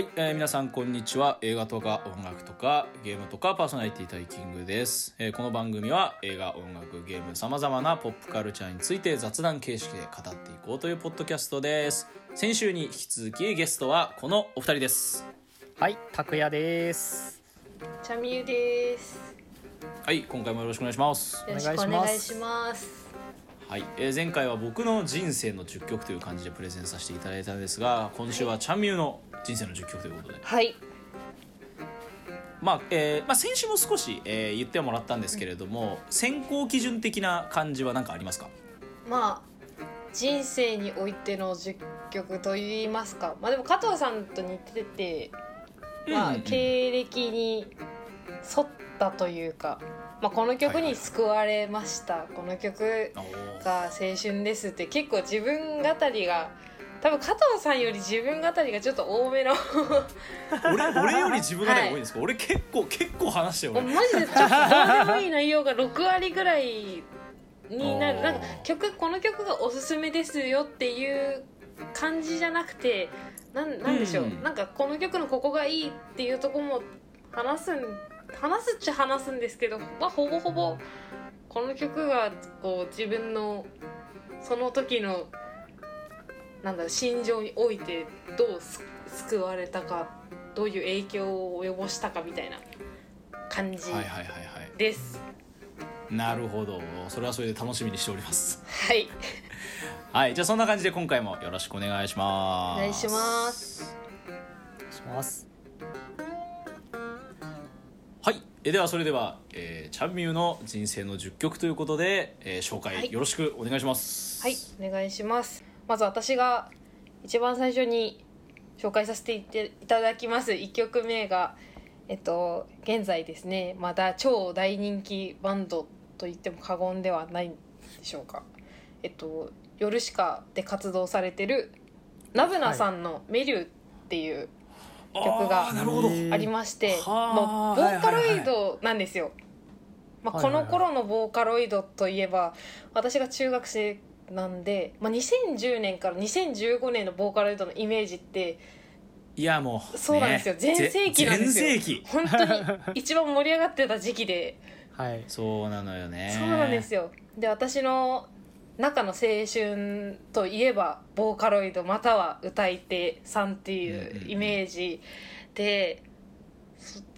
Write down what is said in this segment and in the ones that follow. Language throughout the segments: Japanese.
はい、えー皆さんこんにちは映画とか音楽とかゲームとかパーソナリティタイキングです、えーこの番組は映画音楽ゲームさまざまなポップカルチャーについて雑談形式で語っていこうというポッドキャストです先週に引き続きゲストはこのお二人ですはい、拓也です。チャミユです。はい今回もよろしくお願いしますよろしくお願いします。はい、えー前回は僕の人生の10曲という感じでプレゼンさせていただいたんですが今週はチャンミューの人生の10曲ということで。はい。まあえーまあ、先週も少し、えー言ってはもらったんですけれども、選考基準的な感じは何かありますか？まあ人生においての10曲といいますか、まあでも加藤さんと似てて、まあうんうん。経歴に沿ったというか、まあこの曲に救われました。この曲が青春ですって結構自分語りが多分加藤さんより自分語りがちょっと多めの。俺俺より自分が多いんですか、俺結構結構話してよマ俺ジでちょっとどうでもいい内容が6割ぐらいになる。なんか曲この曲がおすすめですよっていう感じじゃなくてなんなんでしょう、うん。なんかこの曲のここがいいっていうとこも話すん話すっちゃ話すんですけど、まあ、ほぼほぼこの曲がこう自分のその時のなんだろう心情においてどうす救われたかどういう影響を及ぼしたかみたいな感じはいはいはいはです。いなるほど。それはそれで楽しみにしております。はい、はい。じゃあそんな感じで今回もよろしくお願いします。お願いします。お願いします。はい。えではそれでは、えーチャンミューの人生の10曲ということで、えー紹はい。介よろしくお願いします。はい、お願いします。まず私が一番最初に紹介させていただきます1曲目が、えっと、現在ですねまだ超大人気バンドと言っても過言ではないでしょうか。えっと、ヨルシカで活動されてるナブナさんの「メリュー」っていう曲がありまして、ボーカロイドなんですよ。まあ、この頃のボーカロイドといえば私が中学生なんで、まあ、2010年から2015年のボーカロイドのイメージっていやもうそうなんですよ、ね全盛期なんですよ。全盛期。本当に 一番盛り上がってた時期で。はい。そうなのよね。そうなんですよ。で私の中の青春といえばボーカロイドまたは歌い手さんっていうイメージで、そ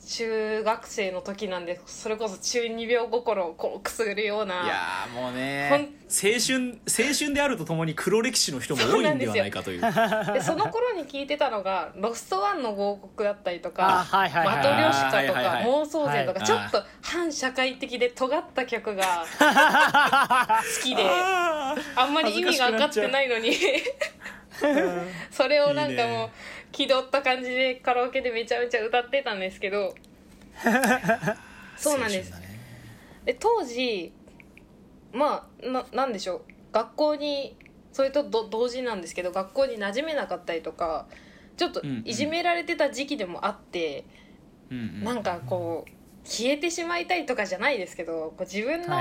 中学生の時なんでそれこそ中二病心をこうくすぐるようないやーもうね青春青春であるとともに黒歴史の人も多いんではないかという。でその頃に聞いてたのが「ロストワンの合国」だったりとあ、かはいはいはい。マトリョシカとかはいはいはい。妄想勢とかはい。ちょっと反社会的で尖った曲が好きでああんまり意味が分かってないのにそれをなんかもう気取った感じでカラオケでめちゃめちゃ歌ってたんですけど。そうなんです。ねで当時まあななんでしょう。学校にそれとど同時なんですけど学校に馴染めなかったりとかちょっといじめられてた時期でもあって、うんうん。なんかこう消えてしまいたいとかじゃないですけどこう自分の。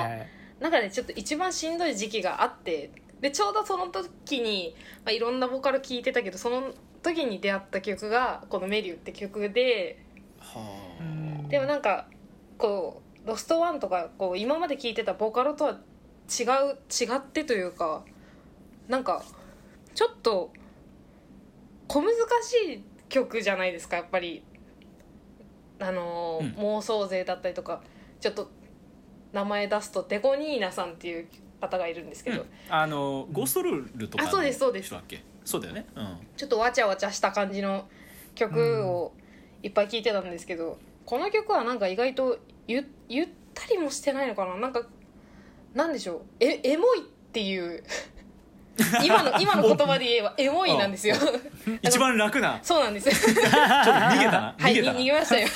中でちょっと一番しんどい時期があってでちょうどその時に、まあ、いろんなボーカル聴いてたけどその時に出会った曲がこの「メリュー」って曲ではあ。うんでもなんかこう「ロストワンとかこう今まで聴いてたボーカルとは違う違ってというかなんかちょっと小難しい曲じゃないですかやっぱり。あのーうん。妄想勢だったりとかちょっと名前出すとデコニーナさんっていう方がいるんですけど、うん。あのゴーストルールとかあそうですそうです。人だっけ？そうだよね。うん。ちょっとわちゃわちゃした感じの曲をいっぱい聴いてたんですけど、この曲はなんか意外とゆゆったりもしてないのかな？なんかなんでしょう？えエモいっていう。今の今の言葉で言えばエモいなんですよ。一番楽な。そうなんです。よ ちょっと逃げたな。はいに逃げましたよ。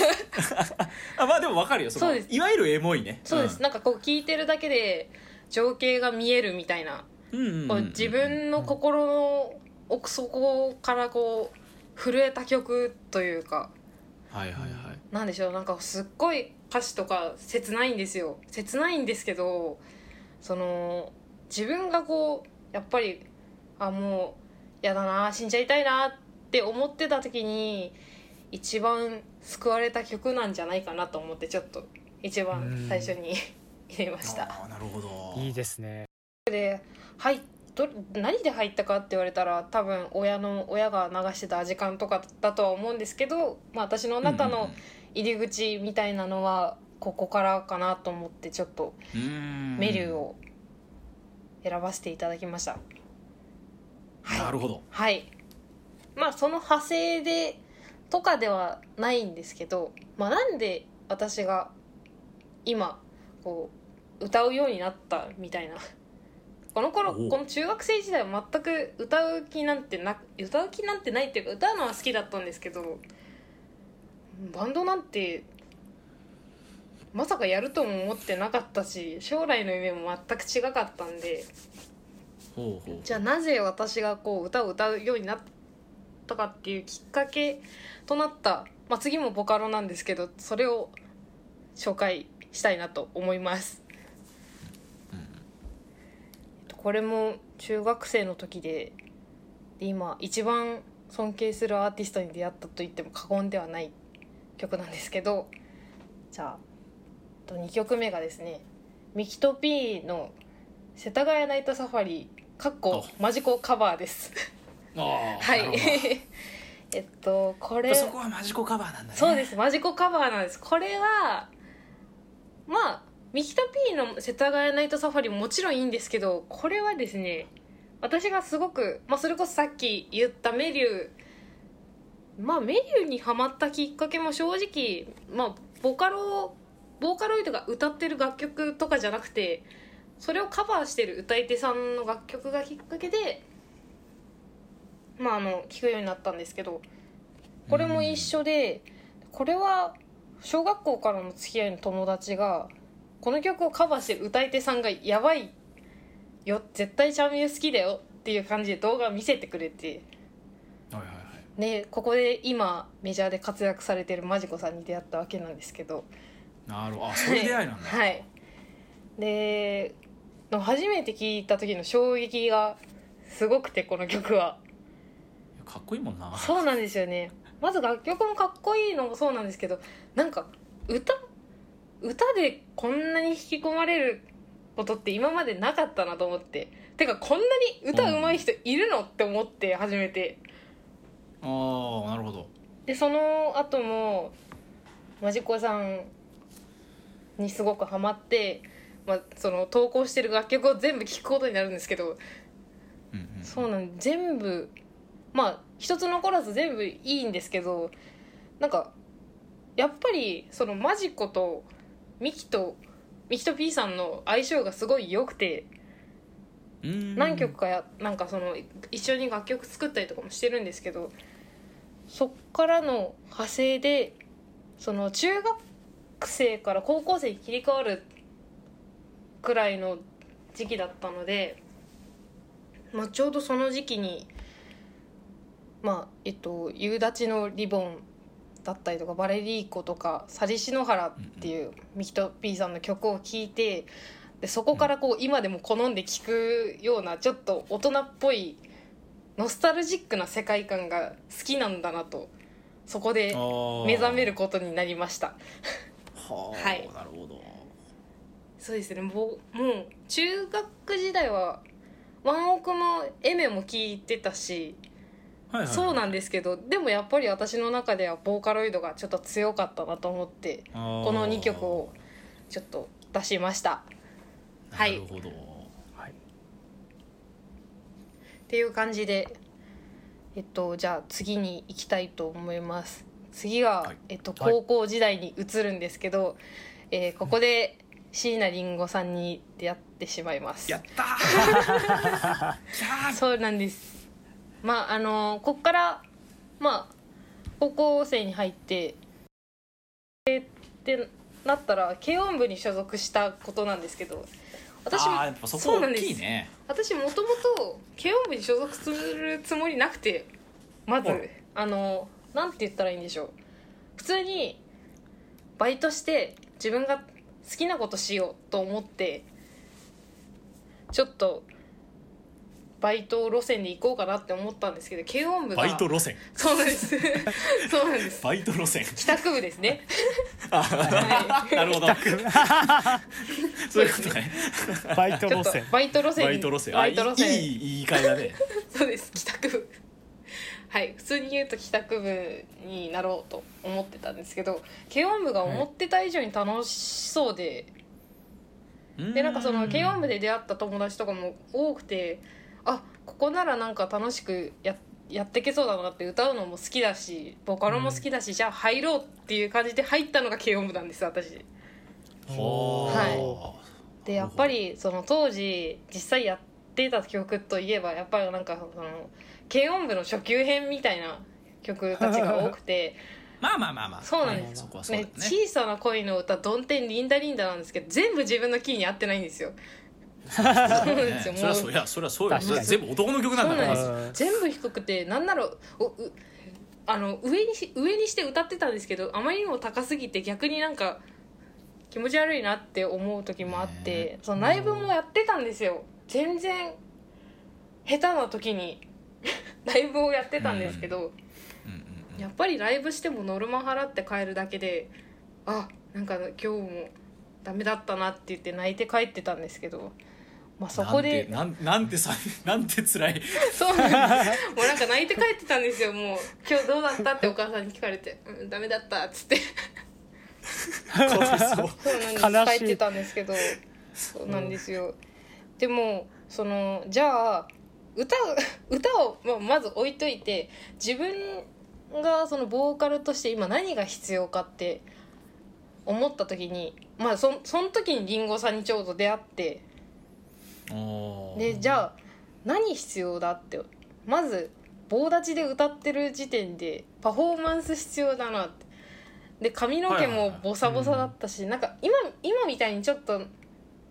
あまあでも分かるよの。そうです。いわゆるエモいね。そうです、なんかこう聴いてるだけで情景が見えるみたいな、うんうんうんうんこう自分の心の奥底からこう震えた曲というか。はいはいはい。なんでしょう。なんかすっごい歌詞とか切ないんですよ。切ないんですけどその自分がこうやっぱりあもうやだな死んじゃいたいなって思ってた時に一番救われた曲なんじゃないかなと思ってちょっと。一番最初に入れました。ああなるほど。いいですね。で入っど何で入ったかって言われたら多分親の親が流してた時間とかだとは思うんですけど、まあ、私の中の入り口みたいなのはここからかなと思ってちょっとメニューを選ばせていただきました。はい。なるほど。はい。まあその派生でとかではないんですけど、まあ、なんで私が今こう歌うようになったみたいな。この頃この中学生時代は全く歌う気なんてな歌う気なんてないっていうか歌うのは好きだったんですけどバンドなんてまさかやるとも思ってなかったし将来の夢も全く違かったんでじゃあなぜ私がこう歌を歌うようになったかっていうきっかけとなった、まあ、次もボカロなんですけどそれを紹介したいなと思います、えっとこれも中学生の時でで今一番尊敬するアーティストに出会ったと言っても過言ではない曲なんですけどじゃあと2曲目がですねミキトピーの「世田谷ナイトサファリ」かっこマジコカバーです。はい。えっとこれそこはマジコカバーなんだね。そうですマジコカバーなんです。これはまあミキトピーの「世田谷ナイトサファリ」ももちろんいいんですけどこれはですね私がすごく、まあ、それこそさっき言ったメリューまあメリューにハマったきっかけも正直まあボカロボーカロイドが歌ってる楽曲とかじゃなくてそれをカバーしてる歌い手さんの楽曲がきっかけでまああの聴くようになったんですけどこれも一緒でこれは小学校からの付き合いの友達がこの曲をカバーしてる歌い手さんがやばいよ絶対チャンミュー好きだよっていう感じで動画を見せてくれてはいはいはい。でここで今メジャーで活躍されてるマジコさんに出会ったわけなんですけど。なるほど。あそういう出会いなんだ、はい。で初めて聞いた時の衝撃がすごくてこの曲は。かっこいいもんな。そうなんですよね。まず楽曲もかっこいいのもそうなんですけどなんか歌歌でこんなに引き込まれることって今までなかったなと思って。てかこんなに歌うまい人いるのって思って初めて。ああなるほど。でその後もマジコさんにすごくハマって、まあ、その投稿してる楽曲を全部聴くことになるんですけどうんうんそうなん全部まあ一つ残らず全部いいんですけどなんかやっぱりそのマジコとミキとミキと P さんの相性がすごい良くてうん。何曲かやなんかその一緒に楽曲作ったりとかもしてるんですけどそっからの派生でその中学生から高校生に切り替わるくらいの時期だったので、まあ、ちょうどその時期にまあえっと夕立のリボンだったりとかバレリーコとか「サリシノハラ」っていうミキと P さんの曲を聴いてでそこからこう今でも好んで聴くようなちょっと大人っぽいノスタルジックな世界観が好きなんだなとそこで目覚めることになりました。はあ、はいなるほど。そうですね。もうもう中学時代はワンオクのエメも聴いてたしはいはい。はいそうなんですけどでもやっぱり私の中ではボーカロイドがちょっと強かったなと思ってここの2曲をちょっと出しました。はい。なるほど。はい。っていう感じでえっとじゃあ次に行きたいと思います。次は、はい。えっと、はい高校時代に移るんですけど、えーここで椎名林檎さんに出会ってしまいます。やった そうなんですまああのこっからまあ高校生に入ってえーってなったら軽音部に所属したことなんですけど私もあーやっぱそこ大そうなんです。きいね。私もともと軽音部に所属するつもりなくてまずはい。あのなんて言ったらいいんでしょう。普通にバイトして自分が好きなことしようと思ってちょっとバイト路線で行こうかなって思ったんですけど軽音部が。バイト路線？そうなんです。そうなんです。バイト路線？帰宅部ですね。なるほど。そういうことね。バイト路線。バイト路線。バイト路線。バあいいイト路線。いい言い換えだね。そうです。帰宅部。はい。普通に言うと帰宅部になろうと思ってたんですけど軽音部が思ってた以上に楽しそうで、でなんかその軽音部で出会った友達とかも多くてあここならなんか楽しくややってけそうだなって歌うのも好きだしボカロも好きだし、じゃあ入ろうっていう感じで入ったのが軽音部なんです私。はでやっぱりその当時実際やってた曲といえばやっぱりなんかその軽音部の初級編みたいな曲たちが多くて。まあまあまあまあ。そうなんです。ね。ね小さな恋の歌「どんてんリンダリンダ」なんですけど全部自分のキーに合ってないんですよそうですよ。そりゃそう。いやそりゃそうよ。確かに。全部男の曲なんだから。全部低くてなんならおうあの上にし上にして歌ってたんですけどあまりにも高すぎて逆になんか気持ち悪いなって思う時もあって、ねそのライブもやってたんですよ。全然下手な時に。ライブをやってたんですけど、やっぱりライブしてもノルマ払って帰るだけであなんか今日もダメだったなって言って泣いて帰ってたんですけど、まあ、そこでなんてなんなんてさ なんて辛い。そうなんです。もうなんか泣いて帰ってたんですよ。もう今日どうだったってお母さんに聞かれて「うんダメだった」っつって。そう。そうなんです。帰ってたんですけど。そうなんですよ、でもそのじゃあ歌歌を、まあ、まず置いといて自分がそのボーカルとして今何が必要かって思った時にまあそその時にりんごさんにちょうど出会ってでじゃあ何必要だって。まず棒立ちで歌ってる時点でパフォーマンス必要だなって。で髪の毛もはいはいはい。ボサボサだったし、なんか今今みたいにちょっと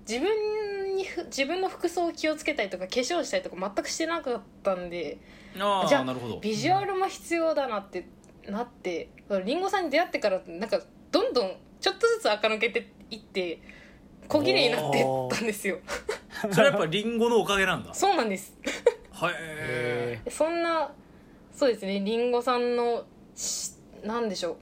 自分にふ自分の服装を気をつけたりとか化粧したりとか全くしてなかったんであじゃあビジュアルも必要だなってなってりんごさんに出会ってからなんかどんどんちょっとずつ垢抜けていって小綺麗になってったんですよ。それはやっぱリンゴのおかげなんだ。そうなんです。はいえそんなそうですねりんごさんのしなんでしょう。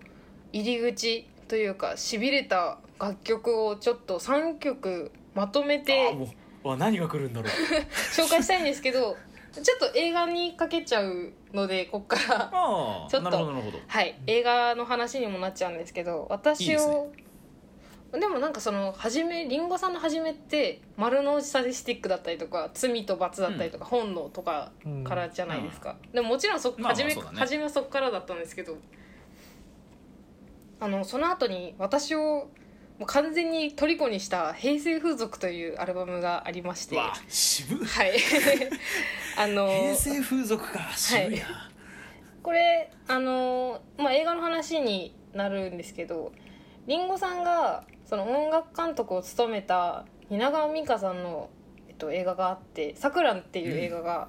入り口というかしびれた楽曲をちょっと3曲まとめあてーもうわ何が来るんだろう。紹介したいんですけどちょっと映画にかけちゃうのでこっから。ああちょっと。はい映画の話にもなっちゃうんですけど私をでもなんかその初めりんごさんの初めって「丸の内サディスティック」だったりとか「罪と罰」だったりとか、本能とかーからじゃないですか、でももちろんそまあまあ初め、そうだね。初めはそこからだったんですけどあのその後に私をもう完全に虜にした「平成風俗」というアルバムがありましてうわ渋いはいあの平成風俗か渋いな、これあの、まあ、映画の話になるんですけどりんごさんがその音楽監督を務めた蜷川美香さんの、えっと、映画があって「さくらん」っていう映画が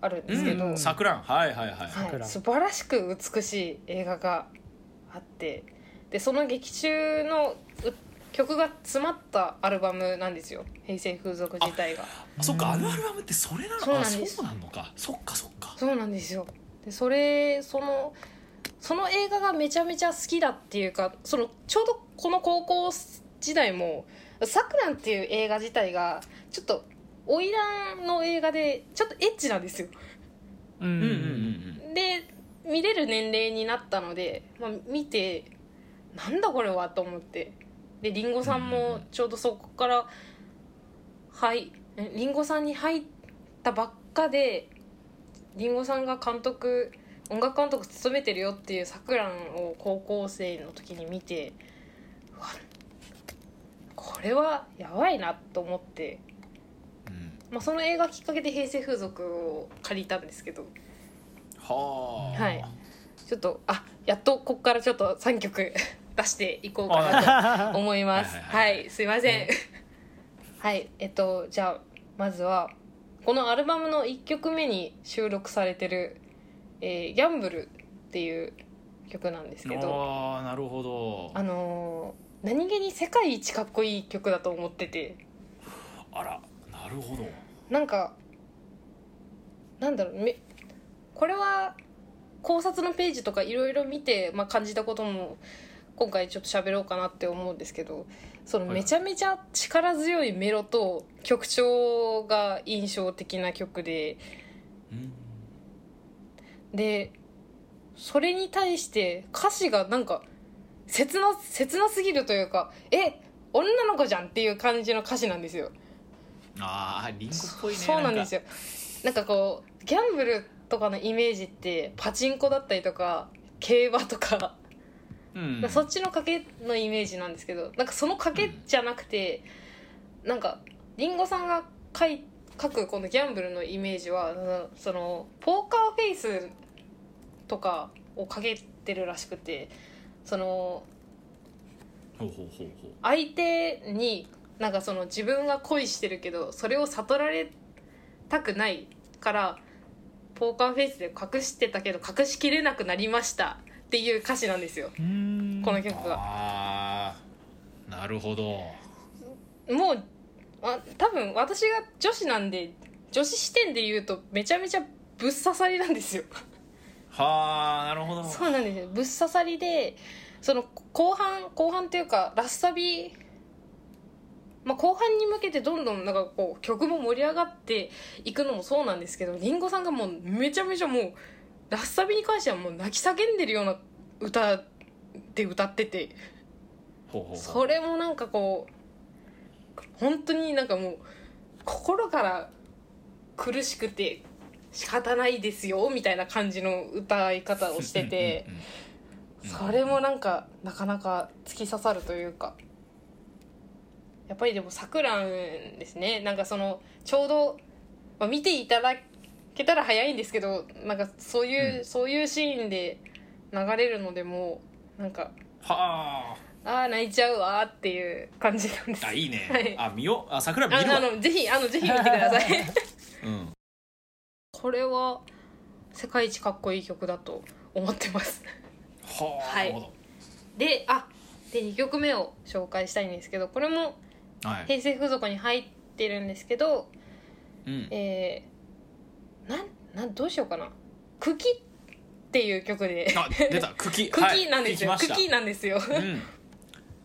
あるんですけど、うん、さくらんはいはいはい、はい。桜素晴らしく美しい映画があってでその劇中のう曲が詰まったアルバムなんですよ。平成風俗自体が。あそっか。あのアルバムってそれなの？そうなんです。あそうなのか。そっかそっか。そうなんですよ。でそれそのその映画がめちゃめちゃ好きだっていうかそのちょうどこの高校時代も「さくらん」っていう映画自体がちょっと花魁の映画でちょっとエッチなんですよ。ううんうんうん。で見れる年齢になったので、まあ、見てなんだこれはと思って。でりんごさんもちょうどそこからはいえりんごさんに入ったばっかでりんごさんが監督音楽監督務めてるよっていうさくらんを高校生の時に見てうわこれはやばいなと思って、うん。まあ、その映画きっかけで平成風俗を借りたんですけど。はあ。はい。ちょっとあやっとここからちょっと3曲 出していこうかなと 思います。はいははいすいません。はいえっとじゃあまずはこのアルバムの1曲目に収録されてる「えーギャンブル」っていう曲なんですけどああなるほど。あのー何気に世界一かっこいい曲だと思ってて。あらなるほど。なんかなんだろうめこれは考察のページとかいろいろ見て、まあ、感じたことも今回ちょっと喋ろうかなって思うんですけどそのめちゃめちゃ力強いメロと曲調が印象的な曲でうんでそれに対して歌詞がなんか切な切なすぎるというかえ女の子じゃんっていう感じの歌詞なんですよ。ああリンゴっぽいねそうなんですよ。よなんかこうギャンブルとかのイメージってパチンコだったりとか競馬とか、うん。そっちの賭けのイメージなんですけどなんかその賭けじゃなくて、なんかりんごさんが書い書くこのギャンブルのイメージはうんそのポーカーフェイスとかをかけてるらしくてそのほうほうほうほう。相手になんかその自分が恋してるけどそれを悟られたくないからポーカーフェイスで隠してたけど隠しきれなくなりましたっていう歌詞なんですよ。うん。この曲が。ああなるほど。もうあ多分私が女子なんで女子視点で言うとめちゃめちゃぶっ刺さりなんですよ。はあなるほど。そうなんですよ。ぶっ刺さりでその後半後半っていうかラスサビ、まあ、後半に向けてどんどんなんかこう曲も盛り上がっていくのもそうなんですけどりんごさんがもうめちゃめちゃもうラスサビに関してはもう泣き叫んでるような歌で歌ってて。ほうほうほう。それもなんかこう本当になんかもう心から苦しくて仕方ないですよみたいな感じの歌い方をしてて。それもなんかなかなか突き刺さるというかやっぱりでもさくらんですね。なんかそのちょうど、まあ、見ていただけたら早いんですけどなんかそういう、うん。そういうシーンで流れるのでもうなんかはああ泣いちゃうわーっていう感じなんです。ああいいね、はい。あ見よう。あ桜見るわ。ああのぜひ あのぜひ見てください。うん。これは世界一かっこいい曲だと思ってます。はあ、はい。であで2曲目を紹介したいんですけどこれも平成風俗に入ってるんですけどうん、えー、なんなんどうしようかな「茎」っていう曲で。あ出た。茎茎 なんですよ、はい、なんですよ。たうん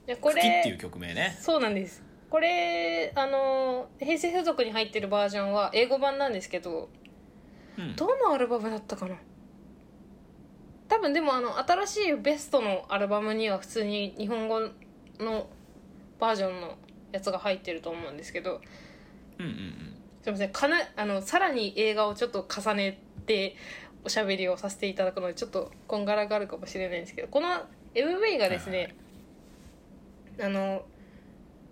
でこ茎っていうれ曲名ね。そうなんです。これあの平成風俗に入ってるバージョンは英語版なんですけどうん。どのアルバムだったかな？多分でもあの新しいベストのアルバムには普通に日本語のバージョンのやつが入ってると思うんですけどうんうんうん。すいません。かなあのさらに映画をちょっと重ねておしゃべりをさせていただくのでちょっとこんがらがるかもしれないんですけどこの MV がですね、はいはいあの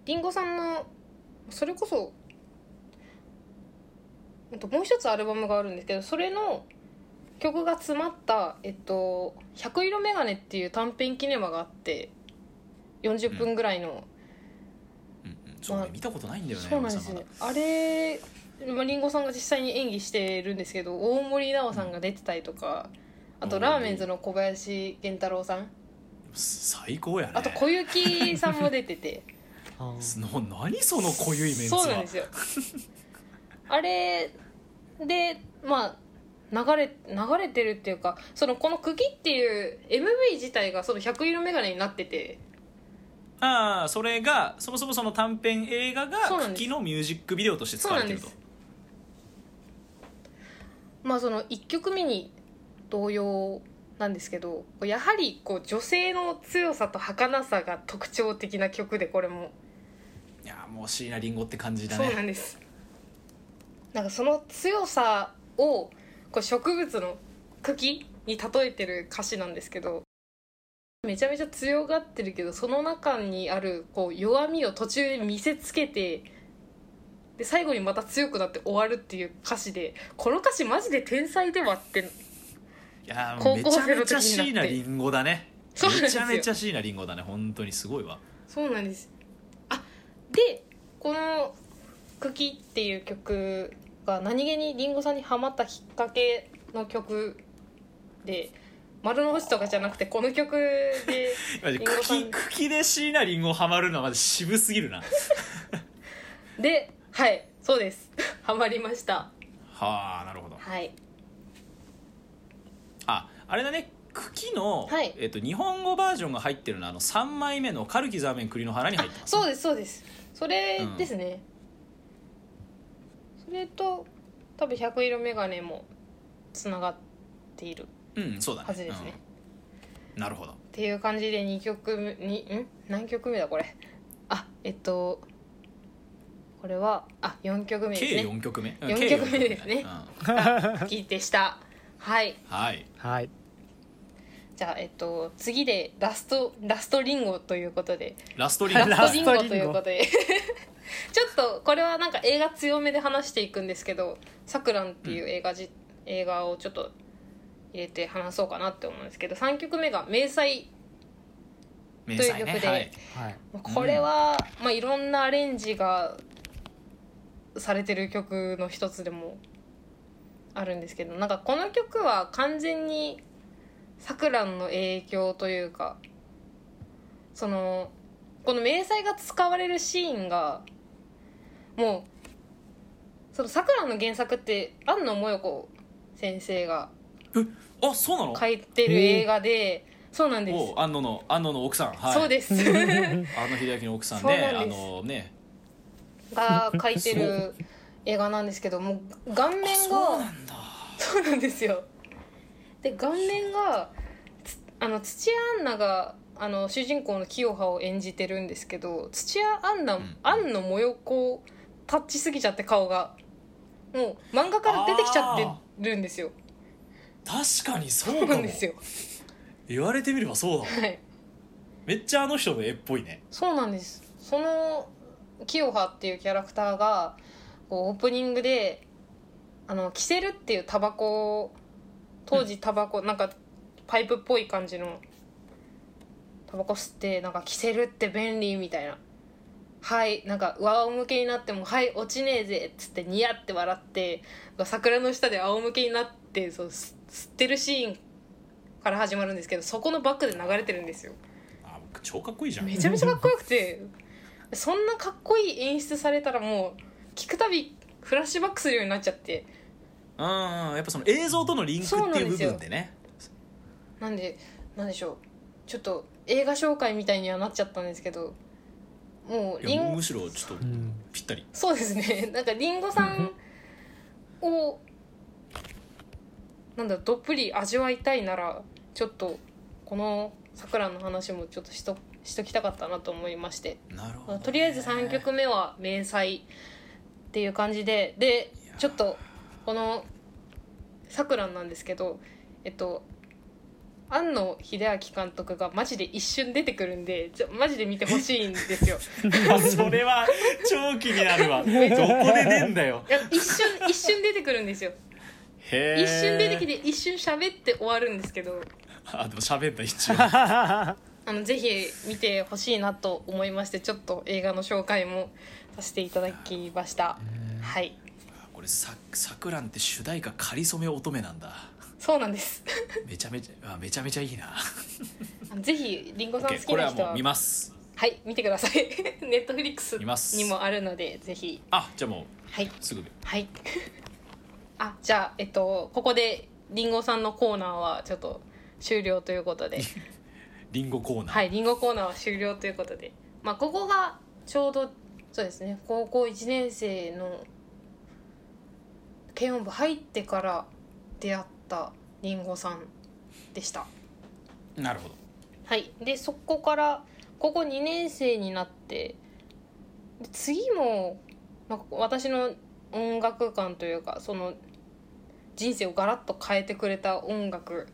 りんごさんのそれこそあともう一つアルバムがあるんですけどそれの曲が詰まった「えっと、100色メガネ」っていう短編キネマがあって40分ぐらいの、うん。うんそうねまあ見たことないんだよねそうなんですねあれまありんごさんが実際に演技してるんですけど大森奈緒さんが出てたりとか、あとうんラーメンズの小林源太郎さん最高やね。あと小雪さんも出てて。な何その濃ゆいメンツは？そうなんですよ。あれでまあ流れ流れてるっていうかそのこの「茎」っていう MV 自体がその100色眼鏡になってて。ああそれがそもそもその短編映画が茎のミュージックビデオとして使われてると。まあその1曲目に同様なんですけどやはりこう女性の強さと儚さが特徴的な曲でこれも。いやもう椎名林檎って感じだそうなねんです。なんかその強さをこう植物の茎に例えてる歌詞なんですけどめちゃめちゃ強がってるけどその中にあるこう弱みを途中で見せつけてで最後にまた強くなって終わるっていう歌詞でこの歌詞マジで天才ではっていや高めちゃめちゃ椎名林檎だねめちゃめちゃ椎名林檎だね。本当にすごいわ。そうなんですあでこの「茎」っていう曲が何気にりんごさんにハマったきっかけの曲で丸の内とかじゃなくてこの曲で 茎茎で椎名林檎ハマるのはまず渋すぎるな。ではいそうです。ハマりました。はあなるほど。はいああれだね茎の、はい。えっと日本語バージョンが入ってるのはあの3枚目の「カルキザーメン栗の花」に入ってます、そうですそうです。それですね、それと多分百色眼鏡もつながっているうんそうだね。はずですね、うん。なるほど。っていう感じで2曲目にん？何曲目だこれ？あえっとこれはあ4曲目です計ね4曲目。四曲目ですね。うん。聞いてした。はい。はい。はいじゃあえっと次でラストラストリンゴということで。ラストリンゴ。ラストリンゴということで。ちょっとこれはなんか映画強めで話していくんですけど「さくらん」っていう映画じ、映画をちょっと入れて話そうかなって思うんですけど3曲目が「迷彩。明という曲で。細ねはいこれは、まあ、いろんなアレンジがされてる曲の一つでもあるんですけどなんかこの曲は完全にさくらんの影響というかそのこの迷彩が使われるシーンがもうそのさくらんの原作って庵野萌子先生があそうなの？書いてる映画でそうなんです。お安野の安野の奥さん、はい、そうです。安野秀明の奥さんそうねんです。のね。が書いてる 映画なんですけどもう顔面あそうがなんだ。そうなんですよで顔面がつあの土屋アンナがあの主人公の清葉を演じてるんですけど土屋アンナ、ん。アンの模様こうタッチすぎちゃって顔が。もう漫画から出てきちゃってるんですよ。確かにそそうなんですよ。言われてみればそうだわ。はい。めっちゃあの人の絵っぽいね。そうなんです。その清葉っていうキャラクターがこうオープニングであのキセルっていうタバコ当時タバコ、なんかパイプっぽい感じのタバコ吸ってなんかキセルって便利みたいな。はいなんか上向けになっても「はい落ちねえぜ」っつってニヤって笑って桜の下で仰向けになってそう吸吸ってるシーンから始まるんですけどそこのバックで流れてるんですよ。あ超かっこいいじゃん。めちゃめちゃかっこよくてそんなかっこいい演出されたらもう聞くたびフラッシュバックするようになっちゃってうんやっぱその映像とのリンクっていう部分でね。なんでなんでしょう。ちょっと映画紹介みたいにはなっちゃったんですけどもうリンむしろちょっとうんぴったり。そうですね。なんかリンゴさんをなんだろうどっぷり味わいたいならちょっとこのさくらの話もちょっとしとしときたかったなと思いまして。なるほどね、とりあえず3曲目は「明細」っていう感じででちょっとこのさくらんなんですけどえっと庵野秀明監督がマジで一瞬出てくるんでちょマジで見てほしいんですよ。それは超気になるわ。どこで出んだよ。一瞬一瞬出てくるんですよ。一瞬出てきて一瞬喋って終わるんですけど。あでも喋った一応。あのぜひ見てほしいなと思いましてちょっと映画の紹介もさせていただきました。はいこれささくらんって主題歌かりそめ乙女なんだ。そうなんです。めちゃめちゃあめちゃめちゃいいな。ぜひりんごさん好きな人はこれはもう見ます。はい見てください。ネットフリックスにもあるのでぜひ。あじゃあもはい。うすぐ。はい。あじゃあえっとここでりんごさんのコーナーはちょっと終了ということで。リンゴコーナー、はいりんごコーナーは終了ということで。まあここがちょうどそうですね。高校1年生の軽音部入ってから出会ったりんごさんでした。なるほど。はい。でそこから高校2年生になってで次もなんか私の音楽観というかその人生をガラッと変えてくれた音楽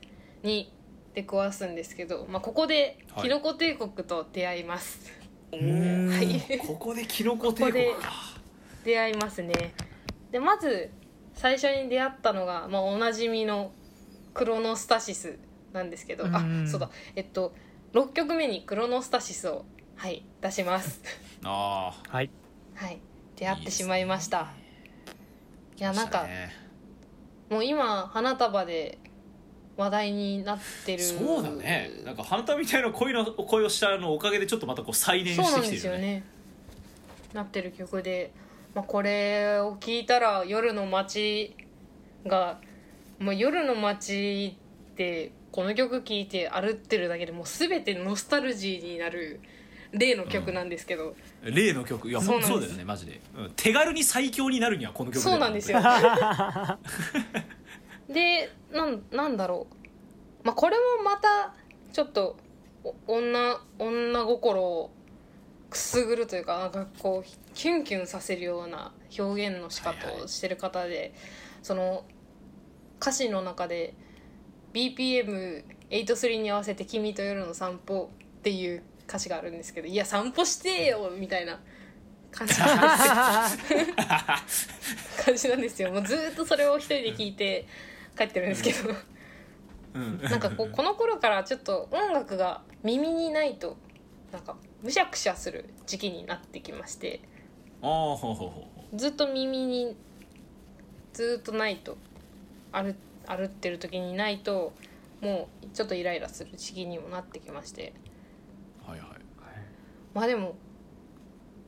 に出くわすんですけど、まあ、ここで「はい。キノコ帝国」と出会います、おんはい。ここでキノコ帝国か。出会いますね。でまず最初に出会ったのが、まあ、おなじみの「クロノスタシス」なんですけどあうん。そうだ。えっと6曲目に「クロノスタシスを」はい出します。あはい。はい。出会ってしまいました。いやなんか、ねもう今花束で話題になってる。そうだね。なんか花束みたいな恋の恋をしたのおかげでちょっとまたこう再燃そうなんしてきてるよね。ですよね。なってる曲で、まあ、これを聞いたら夜の街がもう夜の街でこの曲聴いて歩ってるだけでもう全てノスタルジーになる例の曲なんですけど、例の曲？いやそうそうだよねマジで、うん。手軽に最強になるにはこの曲だそうなんですよ。でなんなんだろう。まあこれもまたちょっとお女女心をくすぐるというかなんかこうキュンキュンさせるような表現の仕方をしてる方で、その歌詞の中で BPM83 に合わせて「君と夜の散歩」っていう歌詞があるんですけど「いや散歩してよ」みたいな感じなんですよ。感じなんですよもうずーっとそれを一人で聞いて帰ってるんですけど、うん。なんかこうこの頃からちょっと音楽が耳にないとなんかむしゃくしゃする時期になってきましてああほうほうほうほずっと耳にずっとないと歩歩ってる時にないともうちょっとイライラする時期にもなってきまして。うはいはい。まあでも、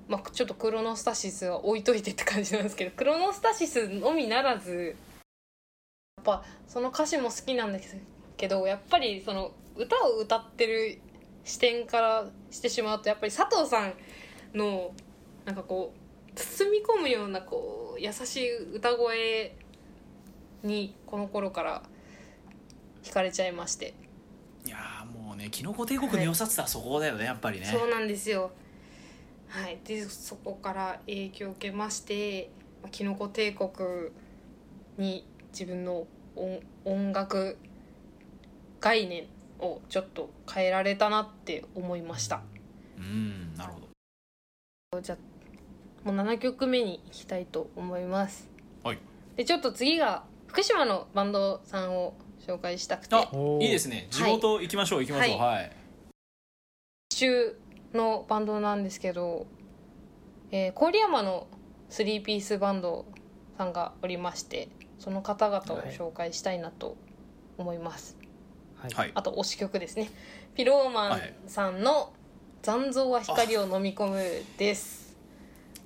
まあ、ちょっとクロノスタシスは置いといてって感じなんですけどクロノスタシスのみならずやっぱその歌詞も好きなんですけどやっぱりその歌を歌ってる視点からしてしまうとやっぱり佐藤さんのなんかこう包み込むようなこう優しい歌声にこの頃から惹かれちゃいまして。いやーもうねキノコ帝国の良さってたらそこだよねやっぱりね。そうなんですよ。はい。でそこから影響を受けましてまあキノコ帝国に自分の音音楽概念をちょっと変えられたなって思いました。うんなるほど。じゃあもう7曲目に行きたいと思います。はい。でちょっと次が福島のバンドさんを紹介したくて。いいですね。地元行きましょう行きましょう。はい、中のバンドなんですけど、えー郡山の3ピースバンドさんがおりましてその方々を紹介したいなと思います、はい。はい。あと推し曲ですね。ピローマンさんの「残像は光を飲み込む」です。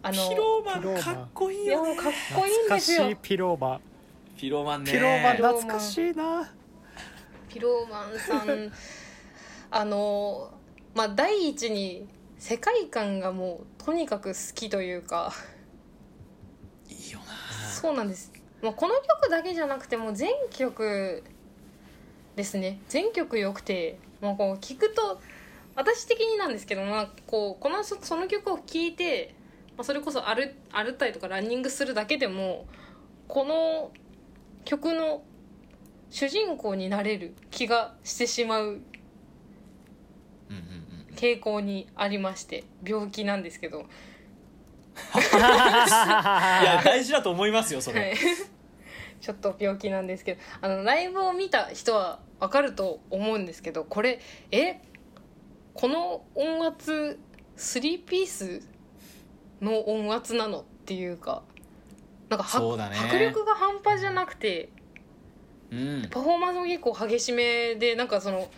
あのピローマンンかっこいいいやよねもうかっこいいん懐かしですよいピローマン。ピローマンね。ピローマン。ピローマン懐かしいな。ピローマンさん あのまあ第一に世界観がもうとにかく好きというか。いいよな。そうなんです。もうこの曲だけじゃなくてもう全曲ですね。全曲良くてもうこう聞くと私的になんですけど、まあ、こうこのそその曲を聴いて、まあ、それこそ歩歩ったりとかランニングするだけでもこの曲の主人公になれる気がしてしまう傾向にありまして病気なんですけど。いや大事だと思いますよそれ、はい、ちょっと病気なんですけどあのライブを見た人は分かると思うんですけどこれえこの音圧3ピースの音圧なのっていうかなんかね。迫力が半端じゃなくてうん。パフォーマンスも結構激しめでなんかその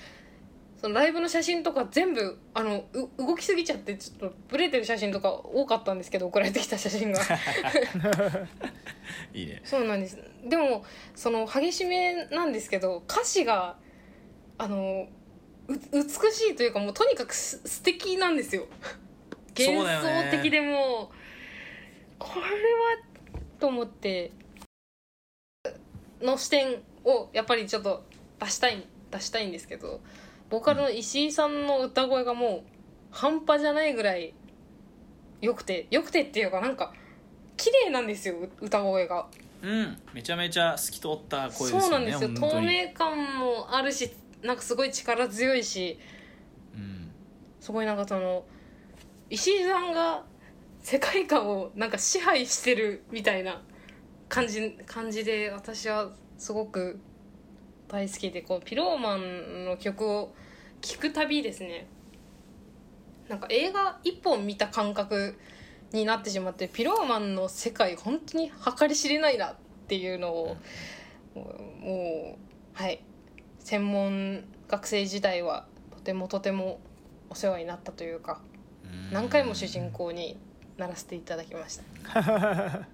そのライブの写真とか全部あのう動きすぎちゃってちょっとブレてる写真とか多かったんですけど送られてきた写真が。いいね。そうなんですでもその激しめなんですけど歌詞があのう美しいというかもうとにかくす素敵なんですよ幻想的でもうこれはと思っての視点をやっぱりちょっと出したい出したいんですけどボーカルの石井さんの歌声がもう半端じゃないぐらい良くて良くてっていうかなんか綺麗なんですよ歌声が。うん。めちゃめちゃ透き通った声ですよねそうなんですよ。透明感もあるしなんかすごい力強いしうん。すごいなんかその石井さんが世界観をなんか支配してるみたいな感じ感じで私はすごく大好きでこうピローマンの曲を聴くたびですね。なんか映画一本見た感覚になってしまってピローマンの世界本当に計り知れないなっていうのを、もうはい。専門学生時代はとてもとてもお世話になったというかうん。何回も主人公にならせていただきました。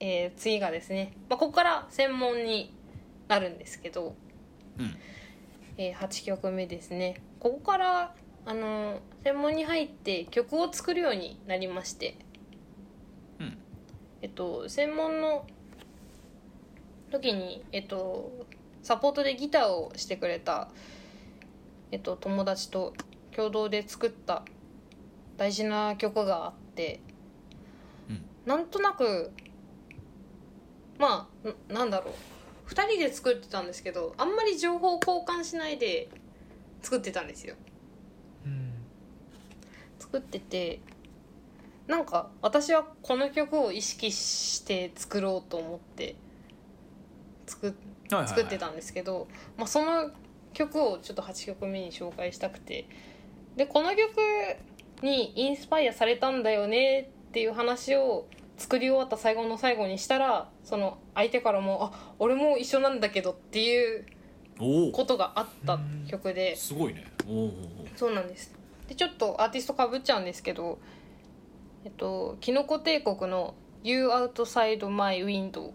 えー次がですね、まあ、ここから専門になるんですけど、うん。えー8曲目ですね。ここからあの専門に入って曲を作るようになりまして。うん。えっと専門の時にえっとサポートでギターをしてくれたえっと友達と共同で作った大事な曲があって、うん。なんとなくまあななんだろう。2人で作ってたんですけどあんまり情報交換しないで作ってたんですよ。うん作っててなんか私はこの曲を意識して作ろうと思って作作ってたんですけど、まあ、その曲をちょっと8曲目に紹介したくて。でこの曲にインスパイアされたんだよねっていう話を作り終わった最後の最後にしたらその相手からも「あ俺も一緒なんだけど」っていうことがあった曲で。すごいね。おおおそうなんですでちょっとアーティストかぶっちゃうんですけどえっとキノコ帝国の「You Outside My Window」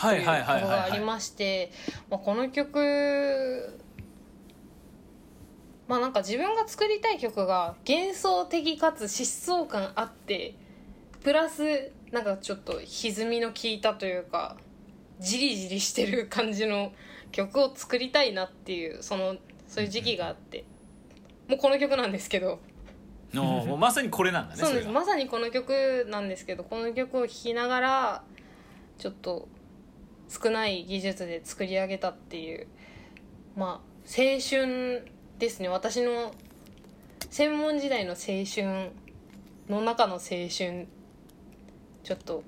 という曲がありましてまあこの曲まあなんか自分が作りたい曲が幻想的かつ疾走感あってプラスなんかちょっと歪みの効いたというかジリジリしてる感じの曲を作りたいなっていうそのそういう時期があってもうこの曲なんですけど。おーもうまさにこれなんだねそうです。まさにこの曲なんですけどこの曲を聴きながらちょっと少ない技術で作り上げたっていうまあ青春ですね。私の専門時代の青春の中の青春ちょっとっ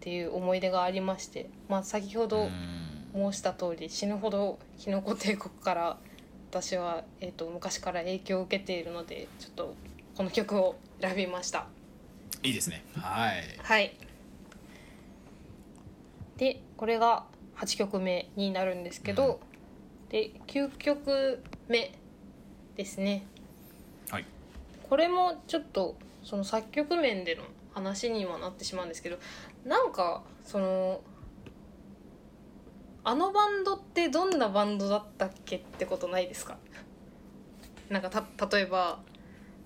ていう思い出がありましてまあ先ほどうん。申した通り死ぬほどキノコ帝国から私は、えー、と昔から影響を受けているのでちょっとこの曲を選びました。いいですね。はい。はい。でこれが8曲目になるんですけど、で9曲目ですね。はい。これもちょっとその作曲面での話にはなってしまうんですけどなんかそのあのバンドってどんなバンドだったっけってことないですか？なんかた例えば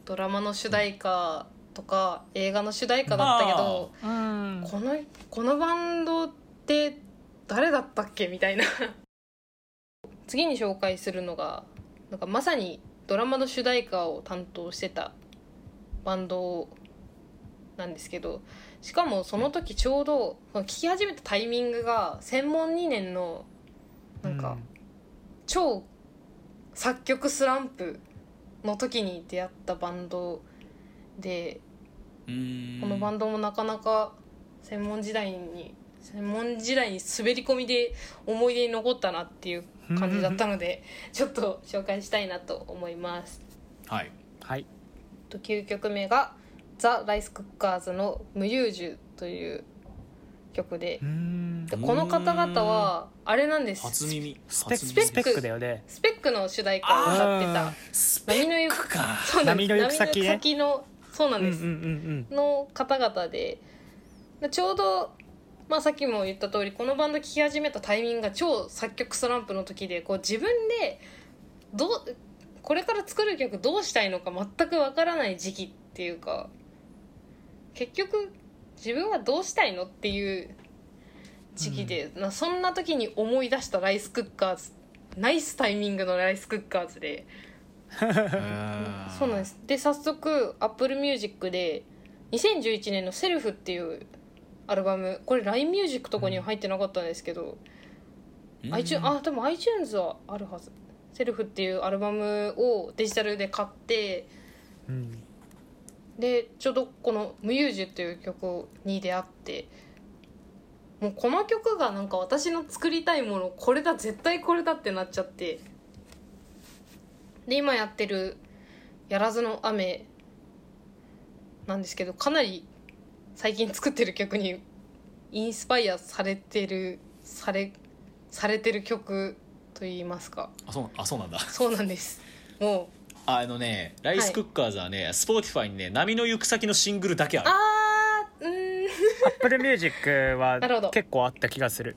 ドラマの主題歌とか映画の主題歌だったけど、うん。このこのバンドって誰だったっけみたいな。次に紹介するのがなんかまさにドラマの主題歌を担当してたバンドなんですけどしかもその時ちょうど聴き始めたタイミングが専門2年のなんか超作曲スランプの時に出会ったバンドでうん。このバンドもなかなか専門時代に専門時代に滑り込みで思い出に残ったなっていう感じだったのでちょっと紹介したいなと思います。はい。はい。と9曲目がザ・ライスクッカーズの「無優樹」という曲でうん。でこの方々はあれなんです。初耳。スペックだよね。スペックの主題歌を歌ってたスペックか。そ波の行く先の先のそうなんです、うんうんうんの方々で。でちょうど、まあ、さっきも言った通りこのバンド聴き始めたタイミングが超作曲スランプの時でこう自分でどうこれから作る曲どうしたいのか全くわからない時期っていうか結局自分はどうしたいのっていう時期で、なそんな時に思い出したライスクッカーズナイスタイミングのライスクッカーズで。そうなんです。すで早速 Apple Music で2011年の「セルフっていうアルバムこれ LINE ミュージックとかには入ってなかったんですけど、iTunes あでも iTunes はあるはず「セルフっていうアルバムをデジタルで買ってうんでちょうどこの「無優樹」っていう曲に出会ってもうこの曲がなんか私の作りたいものこれだ絶対これだってなっちゃってで今やってる「やらずの雨」なんですけどかなり最近作ってる曲にインスパイアされてるされされてる曲といいますか。あそうあそうなんだ。そうなんです。もうあのね Rice Cookers はね、 Spotify にね波の行く先のシングルだけある。あーうーん。Apple Music はなるほど。結構あった気がする。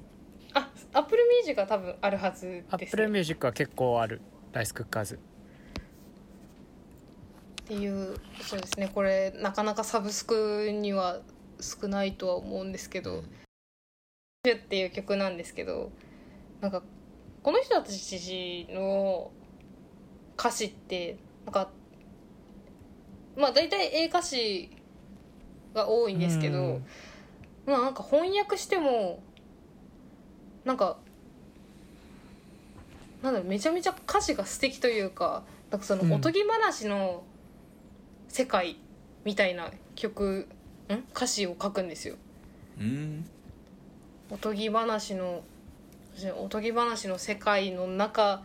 あ Apple Music は多分あるはずです Apple Music は結構ある Rice Cookers。っていうそうですね。これなかなかサブスクには少ないとは思うんですけど「っていう曲なんですけどなんかこの人たちの歌詞ってなんかまあ大体英歌詞が多いんですけど、うん。まあなんか翻訳してもなんかなんだろうめちゃめちゃ歌詞が素敵というかなんかそのうん。おとぎ話の世界みたいな曲、ん？歌詞を書くんですよ。うん。おとぎ話のおとぎ話の世界の中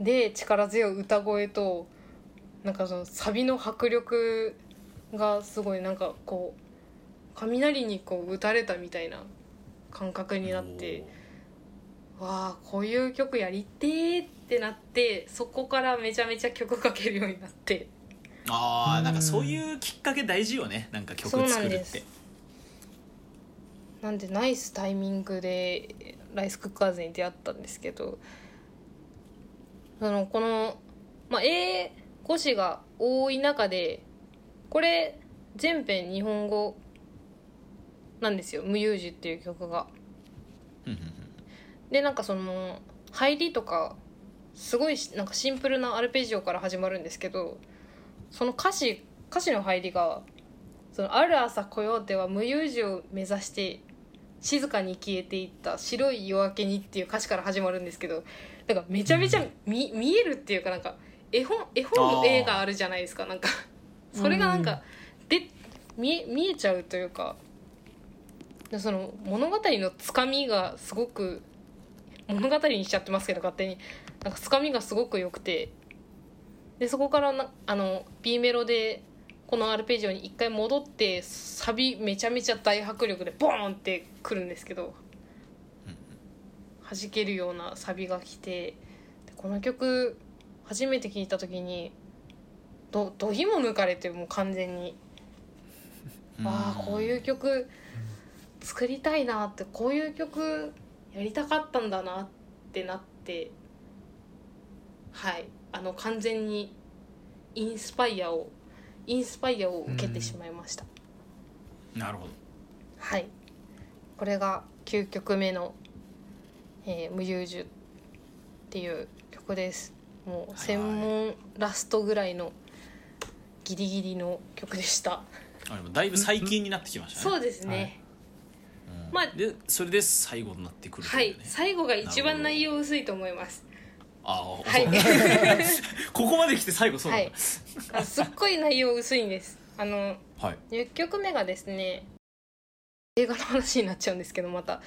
で力強い歌声となんかそのサビの迫力がすごいなんかこう雷にこう打たれたみたいな感覚になってわあこういう曲やりてーってなってそこからめちゃめちゃ曲かけるようになって。ああなんかうんそういうきっかけ大事よねなんか曲作るって。なんでナイスタイミングでライスクッカーズに出会ったんですけどそのこの、まあ、英語詞が多い中でこれ全編日本語なんですよ「無遊樹」っていう曲が。でなんかその入りとかすごいしなんかシンプルなアルペジオから始まるんですけどその歌詞歌詞の入りが「そのある朝コヨーテは無遊樹を目指して静かに消えていった白い夜明けに」っていう歌詞から始まるんですけどなんかめちゃめちゃ見,、見えるっていうかなんか絵本絵本の絵があるじゃないですか。なんかそれがなんかで見え見えちゃうというかでその物語のつかみがすごく物語にしちゃってますけど勝手に。なんかつかみがすごく良くて。でそこからなあの B メロでこのアルペジオに一回戻ってサビめちゃめちゃ大迫力でボーンってくるんですけど弾けるようなサビが来てでこの曲初めて聴いた時にどどぎも抜かれてもう完全にああこういう曲作りたいなってこういう曲やりたかったんだなってなってはいあの完全にインスパイアをインスパイアを受けてしまいました、なるほど。はい。これが9曲目の「えー無遊樹」っていう曲です。もう専門ラストぐらいのギリギリの曲でした、あでもだいぶ最近になってきましたね。そうですね、うん。まあでそれで最後になってくるとはい最後が一番内容薄いと思います。ああ、はい。ここまで来て最後そうなんだ。はい。あすっごい内容薄いんです。あのはい。10曲目がですね映画の話になっちゃうんですけどまた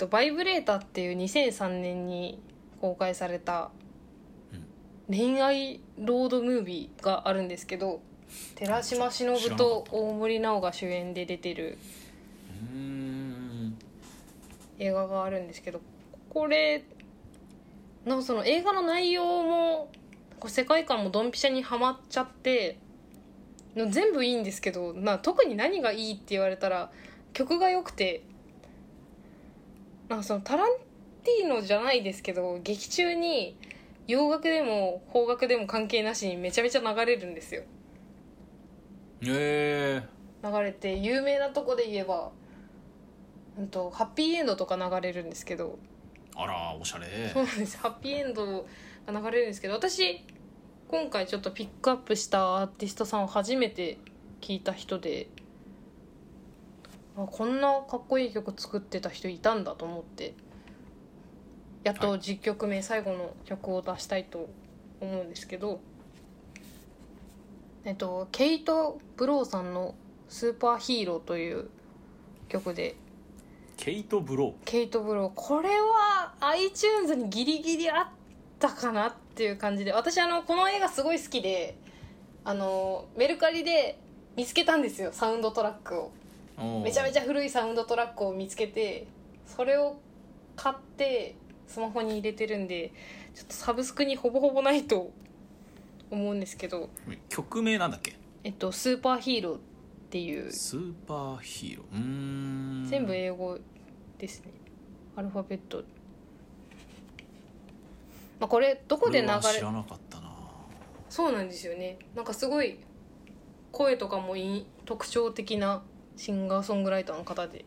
と「バイブレーター」っていう2003年に公開された恋愛ロードムービーがあるんですけど寺島しのぶと大森奈緒が主演で出てる映画があるんですけどこれのその映画の内容も世界観もドンピシャにはまっちゃっての全部いいんですけどな特に何がいいって言われたら曲が良くてなんかそのタランティーノじゃないですけど劇中に洋楽でも邦楽でも関係なしにめちゃめちゃ流れるんですよ。え流れて有名なとこで言えば、うん、とハッピーエンドとか流れるんですけど。ー、あらおしゃれ。そうなんです。ハッピーエンドが流れるんですけど私今回ちょっとピックアップしたアーティストさんを初めて聞いた人であこんなかっこいい曲作ってた人いたんだと思って。やっと10曲目、最後の曲を出したいと思うんですけど。えっとケイト・ブローさんの「スーパーヒーロー」という曲で。ケイト・ブロケイト・ブロー。これは iTunes にギリギリあったかなっていう感じで。私あのこの映画すごい好きであのメルカリで見つけたんですよサウンドトラックを。ーめちゃめちゃゃ古いサウンドトラックを見つけてそれを買ってスマホに入れてるんでちょっとサブスクにほぼほぼないと思うんですけど曲名なんだっけ？えっと「スーパーヒーロー」っていう。スーパーヒーロー。うーん。全部英語ですね。アルファベット、まあ、これどこで流れ知らなかったな。そうなんですよね。なんかすごい声とかもいい特徴的なシンガーソングライターの方で。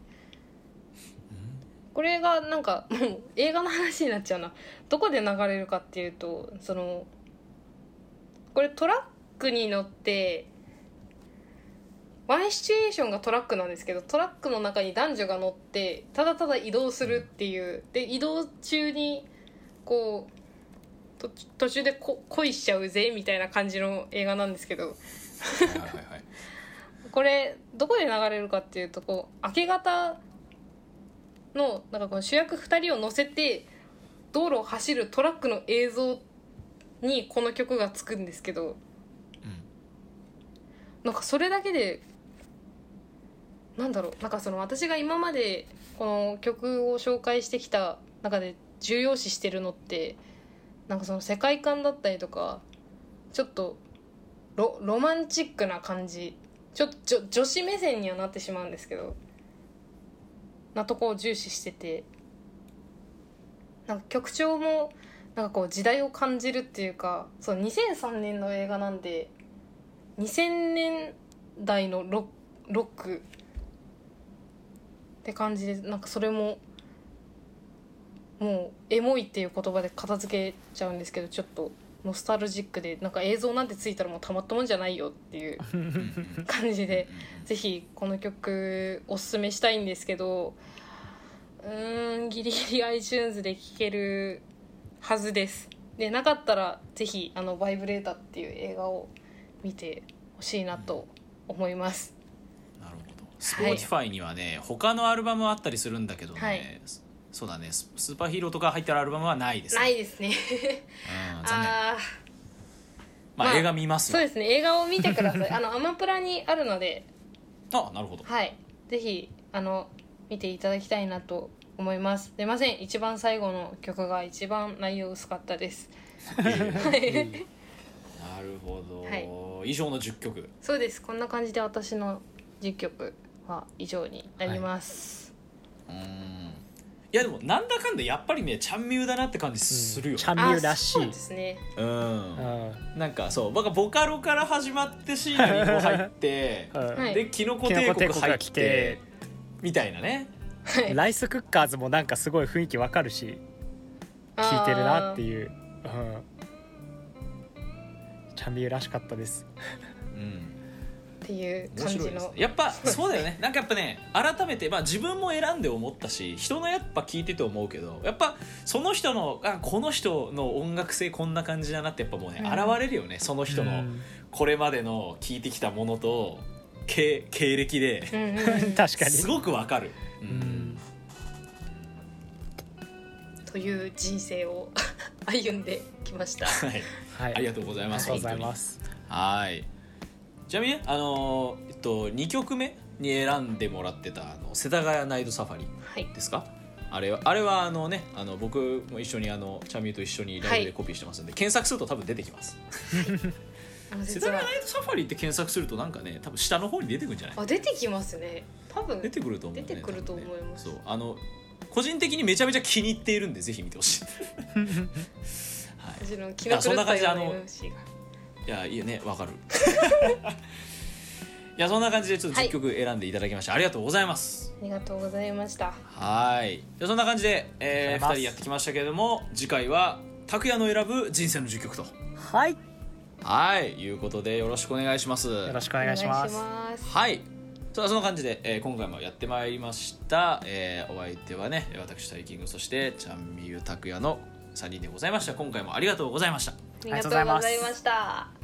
これがなんかもう映画の話になっちゃうな。どこで流れるかっていうとそのこれトラックに乗ってワンシチュエーションがトラックなんですけどトラックの中に男女が乗ってただただ移動するっていう。で移動中にこうと途中でこ恋しちゃうぜみたいな感じの映画なんですけど。はいはいはいこれどこで流れるかっていうとこう明け方のなんかこの主役2人を乗せて道路を走るトラックの映像にこの曲がつくんですけどうん。なんかそれだけでなんだろうなんかその私が今までこの曲を紹介してきた中で重要視してるのってなんかその世界観だったりとかちょっとロロマンチックな感じちょっと女子目線にはなってしまうんですけどなとこを重視しててなんか曲調もなんかこう時代を感じるっていうかそう2003年の映画なんで2000年代のロロックって感じでなんかそれももうエモいっていう言葉で片付けちゃうんですけどちょっとノスタルジックでなんか映像なんてついたらもうたまったもんじゃないよっていう感じでぜひこの曲おすすめしたいんですけどうーんギリギリ iTunes で聴けるはずです。でなかったらぜひあの「バイブレータ」っていう映画を見てほしいなと思います。なるほど。Spotify にはね、他のアルバムはあったりするんだけどね、はいそうだね。ススーパーヒーローとか入ってるアルバムはないですね。ないですね。うん、残念。あーまあまあ映画見ますわ。そうですね。映画を見てください。あのアマプラにあるので。あなるほど。はい。ぜひあの見ていただきたいなと思います。すいません。一番最後の曲が一番内容薄かったです。はい。なるほど、は以上の10曲。そうです。こんな感じで私の10曲は以上になります、うんいやでもなんだかんだやっぱりねちゃんみゆだなって感じするよ、ちゃんみあゆらしいそうですね。うん。うん。なんかそう僕はボカロから始まってシーナリンゴ入ってうんはい。でキノコ帝国入っコ帝国が来ててみたいなね。はい。ライスクッカーズもなんかすごい雰囲気わかるし聞いてるなっていう、うん、ちゃんみゆらしかったです。うんっていう面感じの。ね。やっぱそうだよね。なんかやっぱね改めて、まあ、自分も選んで思ったし人のやっぱ聞いてて思うけどやっぱその人のあこの人の音楽性こんな感じだなってやっぱもうね、うん。現れるよね。その人のうん。これまでの聞いてきたものと経経歴で。確かに。すごくわかる、ううん。んという人生を 歩んできました。はい。はい。ありがとうございます。ありがとうございます。はいちなみにねあのーえっと2曲目に選んでもらってたあの世田谷ナイトサファリはい。ですか？あれはあれはあのねあの僕も一緒にあのチャミューと一緒にライブでコピーしてますんで、検索すると多分出てきます。あの世田谷ナイトサファリって検索するとなんかね多分下の方に出てくるんじゃない？あ出てきますね。多分。出てくると思う、ね、出てくると思います。ね。そうあの個人的にめちゃめちゃ気に入っているんでぜひ見てほしい。はい。私の気の狂ったような MC がいやいいよね。わかる。いやそんな感じでちょっと10曲選んでいただきまして、ありがとうございます。ありがとうございました。はい。じゃあそんな感じで、えー、2ありがとうございます。人やってきましたけれども次回は拓也の選ぶ人生の10曲と。はい。はい。いうことでよろしくお願いします。よろしくお願いします。はい。さあそんな感じで、えー今回もやってまいりました、えーお相手はね私タイキングそしてちゃんみゆ拓也の3人でございました。今回もありがとうございましたありがとうございました。